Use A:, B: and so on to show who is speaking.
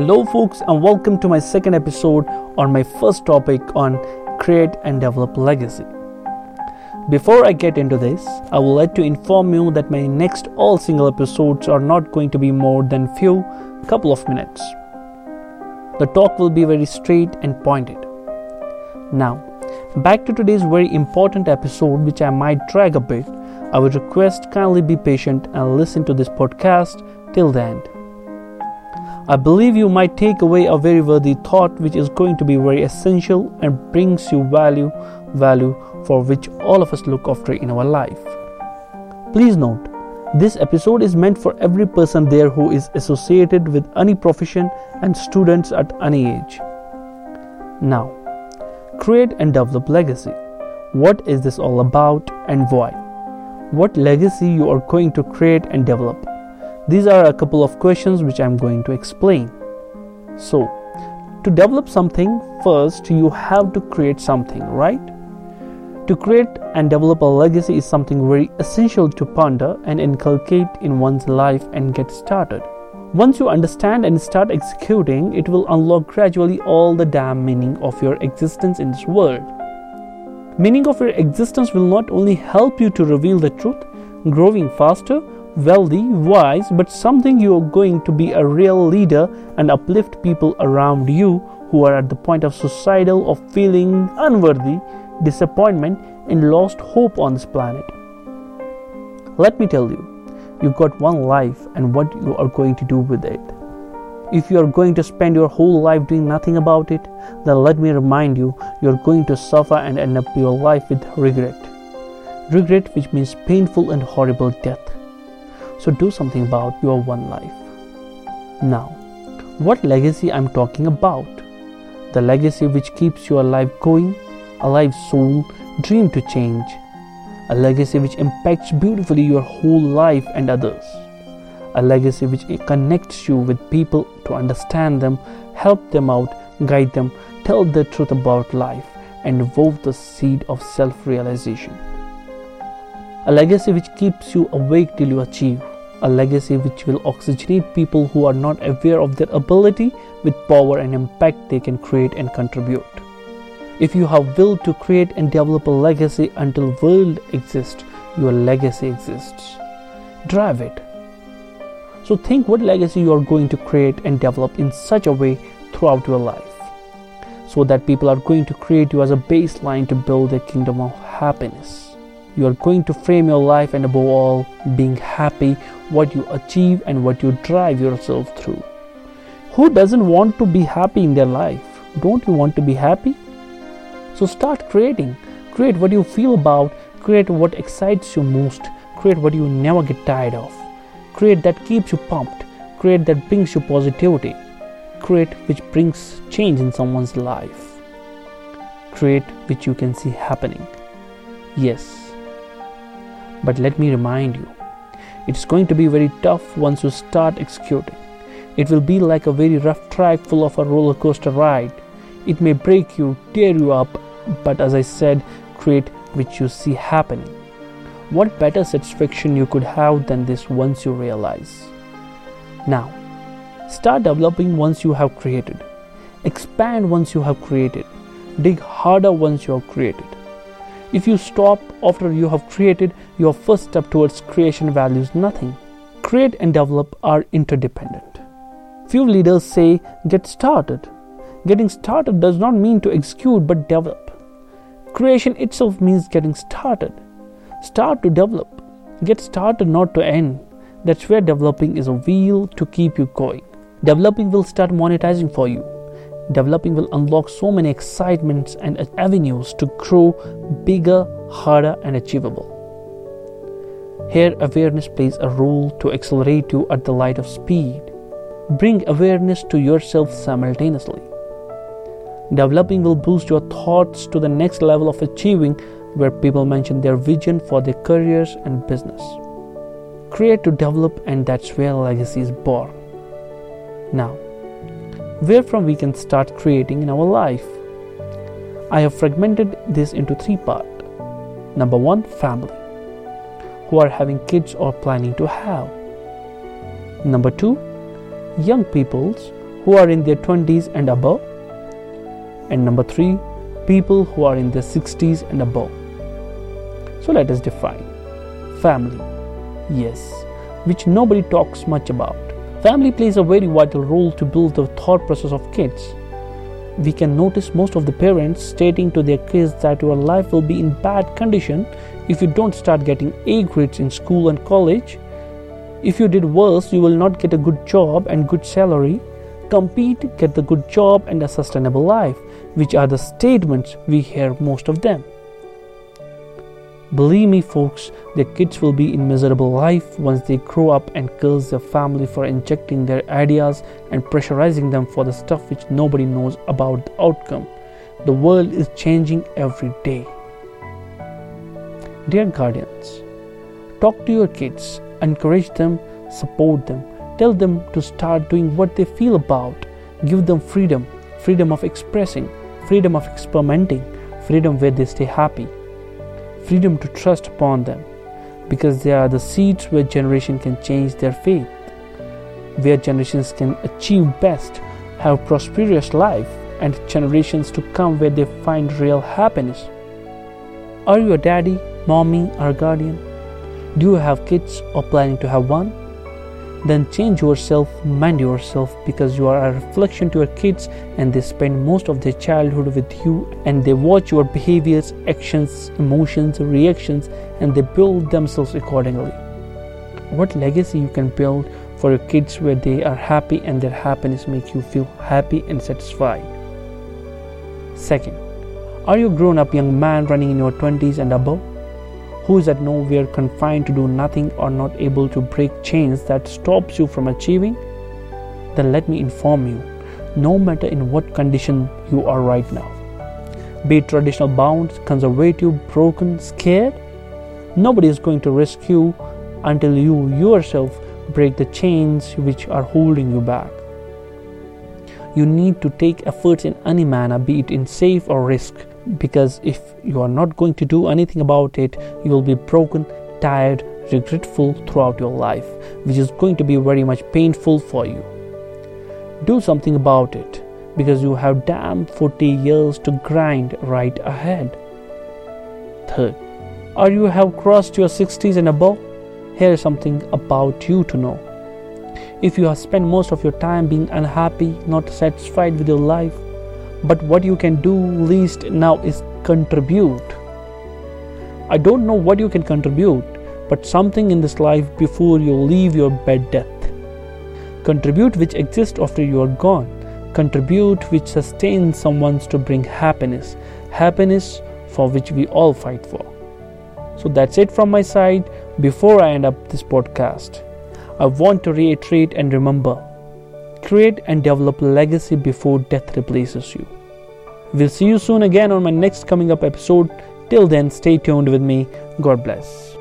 A: Hello, folks, and welcome to my second episode on my first topic on create and develop legacy. Before I get into this, I would like to inform you that my next all single episodes are not going to be more than few couple of minutes. The talk will be very straight and pointed. Now, back to today's very important episode, which I might drag a bit. I would request kindly be patient and listen to this podcast till the end. I believe you might take away a very worthy thought which is going to be very essential and brings you value value for which all of us look after in our life. Please note this episode is meant for every person there who is associated with any profession and students at any age. Now, create and develop legacy. What is this all about and why? What legacy you are going to create and develop? These are a couple of questions which I'm going to explain. So, to develop something, first you have to create something, right? To create and develop a legacy is something very essential to ponder and inculcate in one's life and get started. Once you understand and start executing, it will unlock gradually all the damn meaning of your existence in this world. Meaning of your existence will not only help you to reveal the truth, growing faster, wealthy, wise, but something you are going to be a real leader and uplift people around you who are at the point of suicidal of feeling unworthy, disappointment, and lost hope on this planet. Let me tell you, you've got one life and what you are going to do with it. If you are going to spend your whole life doing nothing about it, then let me remind you, you are going to suffer and end up your life with regret. Regret, which means painful and horrible death. So do something about your one life. Now, what legacy I'm talking about? The legacy which keeps your life going, a life soul, dream to change, a legacy which impacts beautifully your whole life and others, a legacy which connects you with people to understand them, help them out, guide them, tell the truth about life, and wove the seed of self realization. A legacy which keeps you awake till you achieve, a legacy which will oxygenate people who are not aware of their ability with power and impact they can create and contribute. If you have will to create and develop a legacy until world exists, your legacy exists. Drive it. So think what legacy you are going to create and develop in such a way throughout your life so that people are going to create you as a baseline to build a kingdom of happiness. You are going to frame your life and above all being happy what you achieve and what you drive yourself through. Who doesn't want to be happy in their life? Don't you want to be happy? So start creating. Create what you feel about, create what excites you most, create what you never get tired of. Create that keeps you pumped, create that brings you positivity, create which brings change in someone's life, create which you can see happening. Yes. But let me remind you, it's going to be very tough once you start executing. It will be like a very rough track full of a roller coaster ride. It may break you, tear you up, but as I said, create which you see happening. What better satisfaction you could have than this once you realize? Now, start developing once you have created, expand once you have created, dig harder once you have created. If you stop after you have created, your first step towards creation values nothing. Create and develop are interdependent. Few leaders say, get started. Getting started does not mean to execute but develop. Creation itself means getting started. Start to develop. Get started, not to end. That's where developing is a wheel to keep you going. Developing will start monetizing for you. Developing will unlock so many excitements and avenues to grow bigger, harder, and achievable. Here, awareness plays a role to accelerate you at the light of speed. Bring awareness to yourself simultaneously. Developing will boost your thoughts to the next level of achieving, where people mention their vision for their careers and business. Create to develop, and that's where legacy is born. Now, where from we can start creating in our life? I have fragmented this into three parts. Number one, family, who are having kids or planning to have. Number two, young peoples who are in their 20s and above. And number three, people who are in their 60s and above. So let us define family. Yes, which nobody talks much about. Family plays a very vital role to build the thought process of kids. We can notice most of the parents stating to their kids that your life will be in bad condition if you don't start getting A grades in school and college. If you did worse, you will not get a good job and good salary. Compete, get the good job and a sustainable life, which are the statements we hear most of them. Believe me, folks, their kids will be in miserable life once they grow up and curse their family for injecting their ideas and pressurizing them for the stuff which nobody knows about the outcome. The world is changing every day. Dear guardians, talk to your kids, encourage them, support them, tell them to start doing what they feel about, give them freedom, freedom of expressing, freedom of experimenting, freedom where they stay happy freedom to trust upon them because they are the seeds where generation can change their faith where generations can achieve best have prosperous life and generations to come where they find real happiness. Are you a daddy mommy or guardian? Do you have kids or planning to have one then change yourself, mend yourself because you are a reflection to your kids and they spend most of their childhood with you and they watch your behaviors, actions, emotions, reactions and they build themselves accordingly. What legacy you can build for your kids where they are happy and their happiness makes you feel happy and satisfied. Second, are you a grown up young man running in your 20s and above? Who is at nowhere confined to do nothing or not able to break chains that stops you from achieving then let me inform you no matter in what condition you are right now be it traditional bound conservative broken scared nobody is going to rescue until you yourself break the chains which are holding you back. You need to take efforts in any manner be it in safe or risk because if you are not going to do anything about it, you will be broken, tired, regretful throughout your life, which is going to be very much painful for you. Do something about it because you have damn 40 years to grind right ahead. Third, or you have crossed your 60s and above, here is something about you to know. If you have spent most of your time being unhappy, not satisfied with your life, but what you can do least now is contribute. I don't know what you can contribute, but something in this life before you leave your bed death. Contribute which exists after you are gone. Contribute which sustains someone to bring happiness. Happiness for which we all fight for. So that's it from my side. Before I end up this podcast, I want to reiterate and remember create and develop a legacy before death replaces you. We'll see you soon again on my next coming up episode. Till then, stay tuned with me. God bless.